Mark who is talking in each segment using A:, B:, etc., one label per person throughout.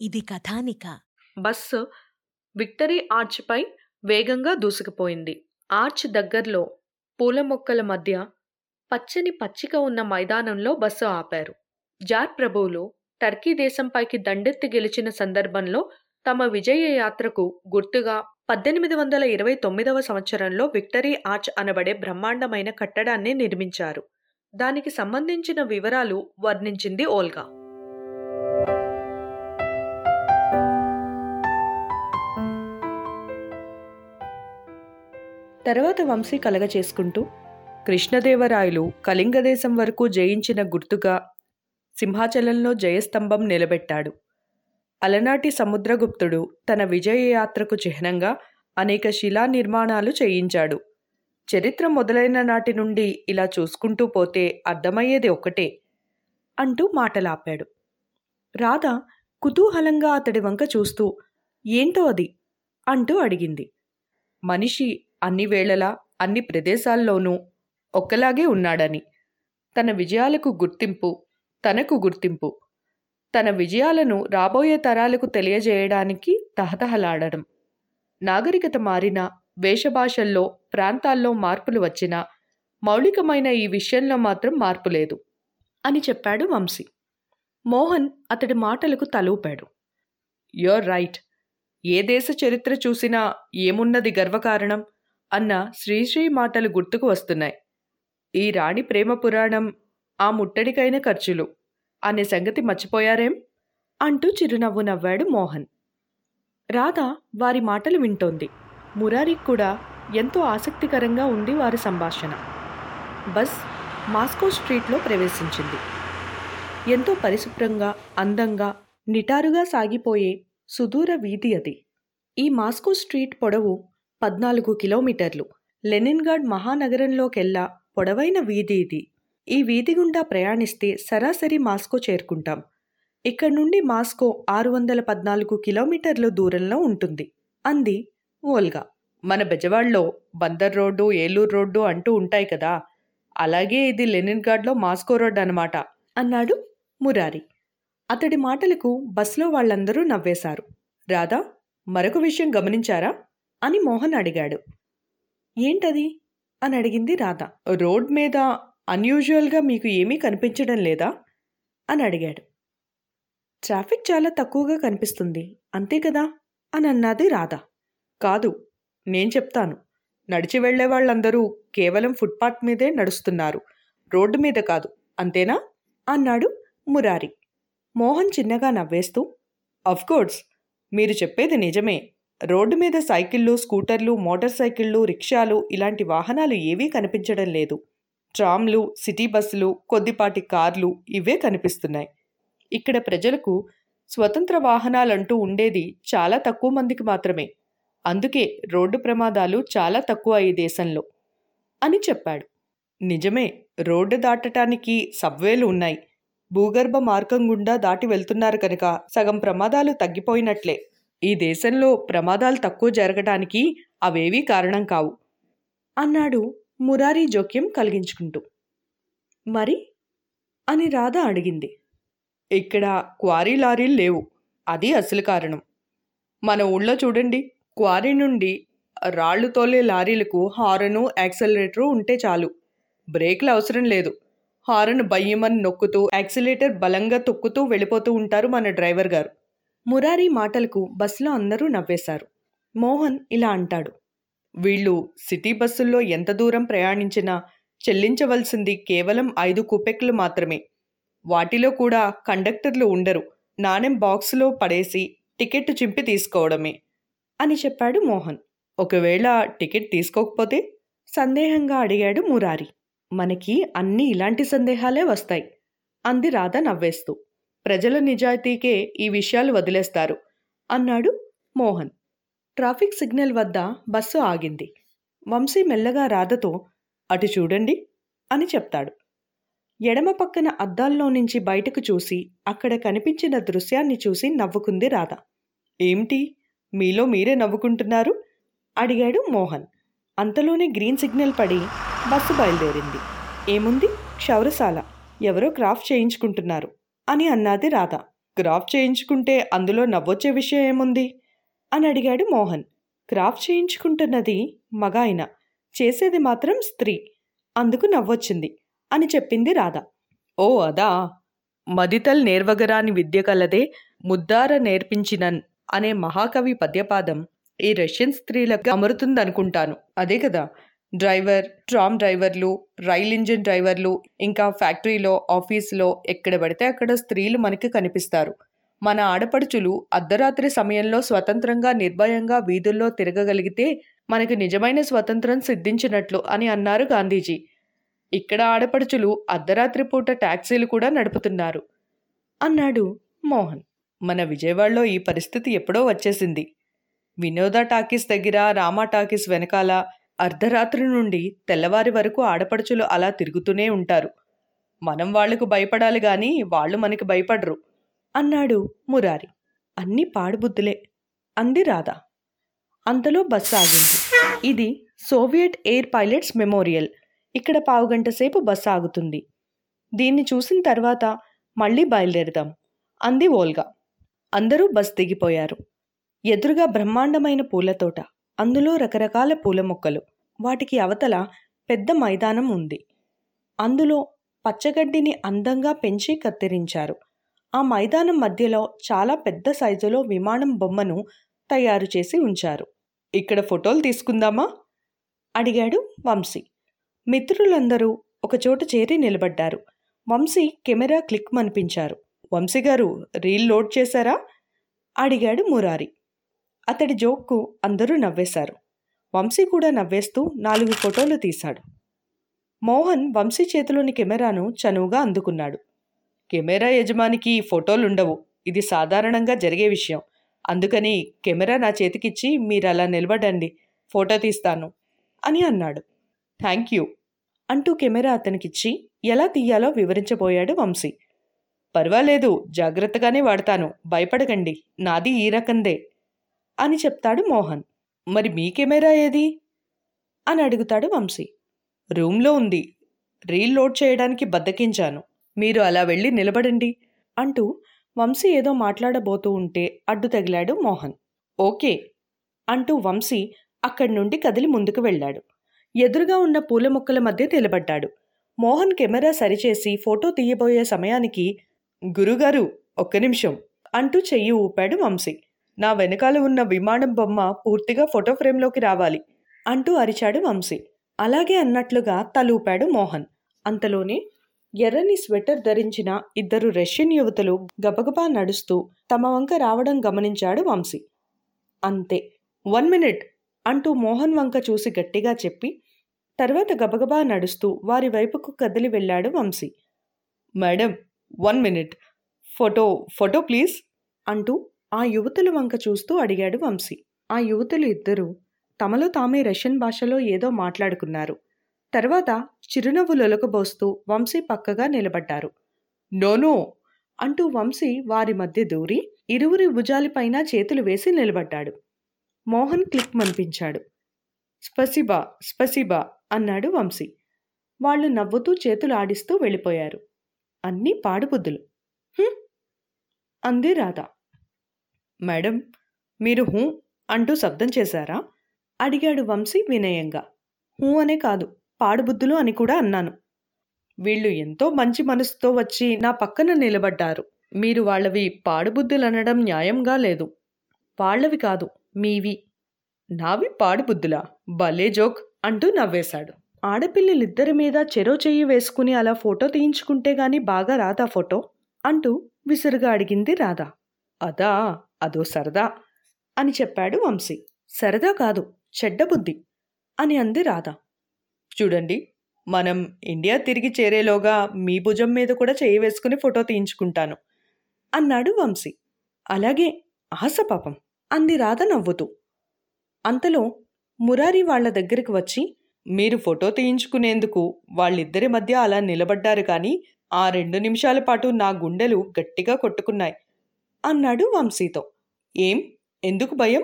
A: ఇది కథానిక.
B: Bus victory ఆర్చ్పై వేగంగా దూసుకుపోయింది. Arch దగ్గర్లో పూల మొక్కల మధ్య పచ్చని పచ్చిక ఉన్న మైదానంలో బస్సు ఆపారు. జార్ ప్రభువులు టర్కీ దేశంపైకి దండెత్తి గెలిచిన సందర్భంలో తమ విజయ యాత్రకు గుర్తుగా పద్దెనిమిది వందల ఇరవై తొమ్మిదవ సంవత్సరంలో విక్టరీ ఆర్చ్ అనబడే బ్రహ్మాండమైన కట్టడాన్ని నిర్మించారు. దానికి సంబంధించిన వివరాలు వర్ణించింది ఓల్గా. తర్వాత వంశీ కలగ చేసుకుంటూ కృష్ణదేవరాయలు కళింగదేశం వరకు జయించిన గుర్తుగా సింహాచలంలో జయస్తంభం నిలబెట్టాడు. అలనాటి సముద్రగుప్తుడు తన విజయయాత్రకు చిహ్నంగా అనేక శిలా నిర్మాణాలు చేయించాడు. చరిత్ర మొదలైన నాటి నుండి ఇలా చూసుకుంటూ పోతే అర్థమయ్యేది ఒకటే అంటూ మాటలాపాడు. రాధ కుతూహలంగా అతడి వంక చూస్తూ ఏంటో అది? అంటూ అడిగింది. మనిషి అన్ని వేళలా అన్ని ప్రదేశాల్లోనూ ఒక్కలాగే ఉన్నాడని. తన విజయాలకు గుర్తింపు తనకు గుర్తింపు. తన విజయాలను రాబోయే తరాలకు తెలియజేయడానికి తహతహలాడడం. నాగరికత మారినా వేషభాషల్లో ప్రాంతాల్లో మార్పులు వచ్చినా మౌలికమైన ఈ విషయంలో మాత్రం మార్పు లేదు అని చెప్పాడు వంశీ. మోహన్ అతడి మాటలకు తలూపాడు. Your right. ఏ దేశ చరిత్ర చూసినా ఏమున్నది గర్వకారణం? అన్న శ్రీశ్రీ మాటలు గుర్తుకు వస్తున్నాయి. ఈ రాణి ప్రేమ పురాణం ఆ ముట్టడికైన ఖర్చులు అనే సంగతి మర్చిపోయారేం? అంటూ చిరునవ్వు నవ్వాడు మోహన్. రాధ వారి మాటలు వింటోంది. మురారికి కూడా ఎంతో ఆసక్తికరంగా ఉంది వారి సంభాషణ. బస్ మాస్కో స్ట్రీట్లో ప్రవేశించింది. ఎంతో పరిశుభ్రంగా అందంగా నిటారుగా సాగిపోయే సుదూర వీధి అది. ఈ మాస్కో స్ట్రీట్ పొడవు పద్నాలుగు కిలోమీటర్లు. లెనిన్గాడ్ మహానగరంలోకెల్లా పొడవైన వీధి ఇది. ఈ వీధి గుండా ప్రయాణిస్తే సరాసరి మాస్కో చేరుకుంటాం. ఇక్కడ నుండి మాస్కో ఆరు వందల పద్నాలుగు కిలోమీటర్ల దూరంలో ఉంటుంది. అంది ఓల్గా మన బెజవాడలో బందర్ రోడ్డు ఏలూరు రోడ్డు అంటూ ఉంటాయి కదా. అలాగే ఇది లెనిన్గాడ్లో మాస్కో రోడ్ అనమాట అన్నాడు మురారి. అతడి మాటలకు బస్లో వాళ్ళందరూ నవ్వేశారు. రాధా మరొక విషయం గమనించారా? అని మోహన్ అడిగాడు. ఏంటది? అని అడిగింది రాధ. రోడ్ మీద అన్యూజువల్గా మీకు ఏమీ కనిపించడం లేదా? అని అడిగాడు. ట్రాఫిక్ చాలా తక్కువగా కనిపిస్తుంది అంతే కదా? అని అన్నది రాధ. కాదు నేను చెప్తాను. నడిచి వెళ్ళే వాళ్ళందరూ కేవలం ఫుట్పాత్ మీదే నడుస్తున్నారు. రోడ్డు మీద కాదు అంతేనా? అన్నాడు మురారి. మోహన్ చిన్నగా నవ్వేస్తూ అఫ్కోర్స్ మీరు చెప్పేది నిజమే. రోడ్డు మీద సైకిళ్ళు స్కూటర్లు మోటార్ సైకిళ్ళు రిక్షాలు ఇలాంటి వాహనాలు ఏవీ కనిపించడం లేదు. ట్రామ్లు సిటీ బస్సులు కొద్దిపాటి కార్లు ఇవే కనిపిస్తున్నాయి. ఇక్కడ ప్రజలకు స్వతంత్ర వాహనాలంటూ ఉండేది చాలా తక్కువ మందికి మాత్రమే. అందుకే రోడ్డు ప్రమాదాలు చాలా తక్కువ ఈ దేశంలో అని చెప్పాడు. నిజమే రోడ్డు దాటటానికి సబ్వేలు ఉన్నాయి. భూగర్భ మార్గం గుండా దాటి వెళ్తున్నారు కనుక సగం ప్రమాదాలు తగ్గిపోయినట్లే. ఈ దేశంలో ప్రమాదాలు తక్కువ జరగటానికి అవేవీ కారణం కావు అన్నాడు మురారి జోక్యం కలిగించుకుంటూ. మరి? అని రాధ అడిగింది. ఇక్కడ క్వారీ లారీలు లేవు అది అసలు కారణం. మన ఊళ్ళో చూడండి క్వారీ నుండి రాళ్ళు తోలే లారీలకు హారను యాక్సలరేటరు ఉంటే చాలు. బ్రేక్లు అవసరం లేదు. హారన్ బయ్యమని నొక్కుతూ యాక్సిలేటర్ బలంగా తొక్కుతూ వెళ్ళిపోతూ ఉంటారు మన డ్రైవర్ గారు మురారి మాటలకు బస్సులో అందరూ నవ్వేశారు. మోహన్ ఇలా అంటాడు. వీళ్ళు సిటీ బస్సుల్లో ఎంత దూరం ప్రయాణించినా చెల్లించవలసింది కేవలం ఐదు కుపెక్లు మాత్రమే. వాటిలో కూడా కండక్టర్లు ఉండరు. నాణెం బాక్సులో పడేసి టికెట్ చింపి తీసుకోవడమే అని చెప్పాడు మోహన్. ఒకవేళ టికెట్ తీసుకోకపోతే? సందేహంగా అడిగాడు మురారి. మనకి అన్నీ ఇలాంటి సందేహాలే వస్తాయి. అంది రాధ నవ్వేస్తూ. ప్రజల నిజాయితీకే ఈ విషయాలు వదిలేస్తారు అన్నాడు మోహన్. ట్రాఫిక్ సిగ్నల్ వద్ద బస్సు ఆగింది. వంశీ మెల్లగా రాధతో అటు చూడండి అని చెప్తాడు. ఎడమ పక్కన అద్దాల్లో నుంచి బయటకు చూసి అక్కడ కనిపించిన దృశ్యాన్ని చూసి నవ్వుకుంది రాధ. ఏమిటి? మీలో మీరే నవ్వుకుంటున్నారు? అడిగాడు మోహన్. అంతలోనే గ్రీన్ సిగ్నల్ పడి బస్సు బయలుదేరింది. ఏముంది? క్షౌరశాల. ఎవరో క్రాఫ్ట్ చేయించుకుంటున్నారు. అని అన్నది రాధ. క్రాఫ్ చేయించుకుంటే అందులో నవ్వొచ్చే విషయం ఏముంది? అని అడిగాడు మోహన్. క్రాఫ్ చేయించుకుంటున్నది మగ ఆయన. చేసేది మాత్రం స్త్రీ. అందుకు నవ్వొచ్చింది అని చెప్పింది రాధ. ఓ అదా. మదితల్ నేర్వగరాని విద్య కలదే ముద్దార నేర్పించినన్ అనే మహాకవి పద్యపాదం ఈ రష్యన్ స్త్రీలకు అమరుతుందనుకుంటాను. అదే కదా. డ్రైవర్ ట్రామ్ డ్రైవర్లు రైల్ ఇంజిన్ డ్రైవర్లు ఇంకా ఫ్యాక్టరీలో ఆఫీసులో ఎక్కడ పడితే అక్కడ స్త్రీలు మనకి కనిపిస్తారు. మన ఆడపడుచులు అర్ధరాత్రి సమయంలో స్వతంత్రంగా నిర్భయంగా వీధుల్లో తిరగగలిగితే మనకి నిజమైన స్వతంత్రం సిద్ధించినట్లు అని అన్నారు గాంధీజీ. ఇక్కడ ఆడపడుచులు అర్ధరాత్రి పూట ట్యాక్సీలు కూడా నడుపుతున్నారు. అన్నాడు మోహన్. మన విజయవాడలో ఈ పరిస్థితి ఎప్పుడో వచ్చేసింది. వినోద టాకీస్ దగ్గర రామా టాకీస్ వెనకాల అర్ధరాత్రి నుండి తెల్లవారి వరకు ఆడపడుచులు అలా తిరుగుతూనే ఉంటారు. మనం వాళ్ళకు భయపడాలి గాని వాళ్ళు మనకి భయపడరు అన్నాడు మురారి. అన్నీ పాడుబుద్ధులే అంది రాధా. అంతలో బస్సు ఆగింది. ఇది సోవియట్ ఎయిర్ పైలట్స్ మెమోరియల్. ఇక్కడ పావుగంట సేపు బస్సు ఆగుతుంది. దీన్ని చూసిన తర్వాత మళ్ళీ బయలుదేరుదాం అంది ఓల్గా అందరూ బస్ దిగిపోయారు. ఎదురుగా బ్రహ్మాండమైన పూలతోట అందులో రకరకాల పూల మొక్కలు. వాటికి అవతల పెద్ద మైదానం ఉంది. అందులో పచ్చగడ్డిని అందంగా పెంచి కత్తిరించారు. ఆ మైదానం మధ్యలో చాలా పెద్ద సైజులో విమానం బొమ్మను తయారు చేసి ఉంచారు. ఇక్కడ ఫోటోలు తీసుకుందామా? అడిగాడు వంశీ. మిత్రులందరూ ఒకచోట చేరి నిలబడ్డారు. వంశీ కెమెరా క్లిక్ మనిపించారు. వంశీ గారు రీల్ లోడ్ చేశారా? అడిగాడు మురారి. అతడి జోక్కు అందరూ నవ్వేశారు. వంశీ కూడా నవ్వేస్తూ నాలుగు ఫోటోలు తీశాడు. మోహన్ వంశీ చేతిలోని కెమెరాను చనువుగా అందుకున్నాడు. కెమెరా యజమానికి ఫోటోలుండవు. ఇది సాధారణంగా జరిగే విషయం. అందుకని కెమెరా నా చేతికిచ్చి మీరు అలా నిలబడండి. ఫోటో తీస్తాను అని అన్నాడు. థ్యాంక్ యూ అంటూ కెమెరా అతనికిచ్చి ఎలా తీయాలో వివరించబోయాడు వంశీ. పర్వాలేదు జాగ్రత్తగానే వాడతాను. భయపడకండి. నాది ఈ రకందే. అని చెప్తాడు మోహన్. మరి మీ కెమెరా ఏది? అని అడుగుతాడు వంశీ. రూమ్లో ఉంది. రీల్ లోడ్ చేయడానికి బద్దకించాను. మీరు అలా వెళ్ళి నిలబడండి అంటూ వంశీ ఏదో మాట్లాడబోతూ ఉంటే అడ్డు తగిలాడు మోహన్. ఓకే అంటూ వంశీ అక్కడి నుండి కదిలి ముందుకు వెళ్ళాడు. ఎదురుగా ఉన్న పూల మొక్కల మధ్య నిలబడ్డాడు. మోహన్ కెమెరా సరిచేసి ఫోటో తీయబోయే సమయానికి గురుగారు ఒక్క నిమిషం అంటూ చెయ్యి ఊపాడు వంశీ. నా వెనకాల ఉన్న విమానం బొమ్మ పూర్తిగా ఫోటో ఫ్రేమ్లోకి రావాలి అంటూ అరిచాడు వంశీ. అలాగే అన్నట్లుగా తలూపాడు మోహన్. అంతలోనే ఎర్రని స్వెటర్ ధరించిన ఇద్దరు రష్యన్ యువతులు గబగబా నడుస్తూ తమ వంక రావడం గమనించాడు వంశీ. అంతే వన్ మినిట్ అంటూ మోహన్ వంక చూసి గట్టిగా చెప్పి తర్వాత గబగబా నడుస్తూ వారి వైపుకు కదిలి వెళ్ళాడు Vamsi. Madam one minute. Photo photo please అంటూ ఆ యువతుల వంక చూస్తూ అడిగాడు వంశీ. ఆ యువతులు ఇద్దరూ తమలో తామే రష్యన్ భాషలో ఏదో మాట్లాడుకున్నారు. తర్వాత చిరునవ్వు లొలకబోస్తూ వంశీ పక్కగా నిలబడ్డారు. నోనో అంటూ వంశీ వారి మధ్య దూరి ఇరువురి భుజాలిపైన చేతులు వేసి నిలబడ్డాడు. మోహన్ క్లిక్ మనిపించాడు. స్పసిబా స్పసిబా అన్నాడు వంశీ. వాళ్ళు నవ్వుతూ చేతులు ఆడిస్తూ వెళ్ళిపోయారు. అన్నీ పాడుబుద్ధులు. అంది రాధా. మేడం మీరు హూ అంటూ శబ్దం చేశారా? అడిగాడు వంశీ వినయంగా. హూ అనే కాదు పాడుబుద్ధులు అని కూడా అన్నాను. వీళ్ళు ఎంతో మంచి మనసుతో వచ్చి నా పక్కన నిలబడ్డారు. మీరు వాళ్ళవి పాడుబుద్ధులు అనడం న్యాయంగా లేదు. వాళ్ళవి కాదు మీవి. నావి పాడుబుద్ధులా? భలే జోక్ అంటూ నవ్వేశాడు. ఆడపిల్లలిద్దరి మీద చెరో చెయ్యి వేసుకుని అలా ఫోటో తీయించుకుంటే గాని బాగా రాదా ఫోటో? అంటూ విసురుగా అడిగింది రాధా. అదా? అదో సరదా అని చెప్పాడు వంశీ. సరదా కాదు చెడ్డ బుద్ధి అని అంది రాధ. చూడండి మనం ఇండియా తిరిగి చేరేలోగా మీ భుజం మీద కూడా చేయి వేసుకుని ఫోటో తీయించుకుంటాను అన్నాడు వంశీ. అలాగే ఆశ పాపం అంది రాధ నవ్వుతూ. అంతలో మురారి వాళ్ళ దగ్గరికి వచ్చి మీరు ఫోటో తీయించుకునేందుకు వాళ్ళిద్దరి మధ్య అలా నిలబడ్డారు కానీ ఆ రెండు నిమిషాల పాటు నా గుండెలు గట్టిగా కొట్టుకున్నాయి అన్నాడు వంశీతో. ఏం? ఎందుకు భయం?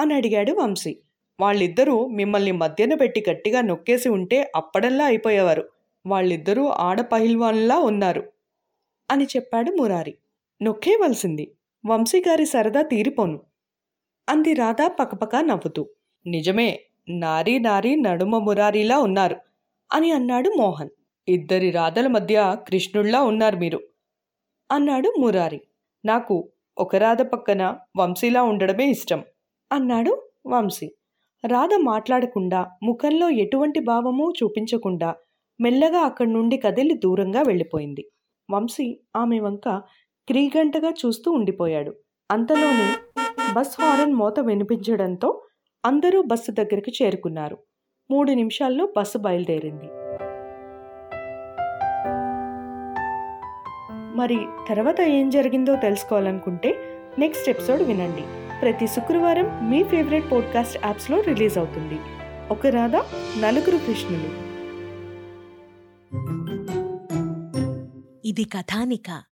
B: అని అడిగాడు వంశీ. వాళ్ళిద్దరూ మిమ్మల్ని మధ్యన పెట్టి గట్టిగా నొక్కేసి ఉంటే అప్పడంలా అయిపోయేవారు. వాళ్ళిద్దరూ ఆడపహిల్వాన్లా ఉన్నారు అని చెప్పాడు మురారి. నొక్కేవలసింది వంశీగారి సరదా తీరిపోను అంది రాధా పకపక నవ్వుతూ. నిజమే నారీ నారీ నడుమ మురారీలా ఉన్నారు అని అన్నాడు మోహన్. ఇద్దరి రాధల మధ్య కృష్ణుళ్ళా ఉన్నారు మీరు అన్నాడు మురారి. నాకు ఒక రాధ పక్కన వంశీలా ఉండడమే ఇష్టం. అన్నాడు వంశీ. రాధ మాట్లాడకుండా ముఖంలో ఎటువంటి భావమూ చూపించకుండా మెల్లగా అక్కడి నుండి కదిలి దూరంగా వెళ్ళిపోయింది. వంశీ ఆమె వంక క్రీగంటగా చూస్తూ ఉండిపోయాడు. అంతలోనే బస్ హారన్ మోత వినిపించడంతో అందరూ బస్సు దగ్గరికి చేరుకున్నారు. మూడు నిమిషాల్లో బస్సు బయలుదేరింది. మరి తర్వాత ఏం జరిగిందో తెలుసుకోవాలనుకుంటే నెక్స్ట్ ఎపిసోడ్ వినండి. ప్రతి శుక్రవారం మీ ఫేవరెట్ పోడ్కాస్ట్ యాప్స్లో రిలీజ్ అవుతుంది. ఒక రాధ నలుగురు కృష్ణులు.
A: ఇది కథానిక.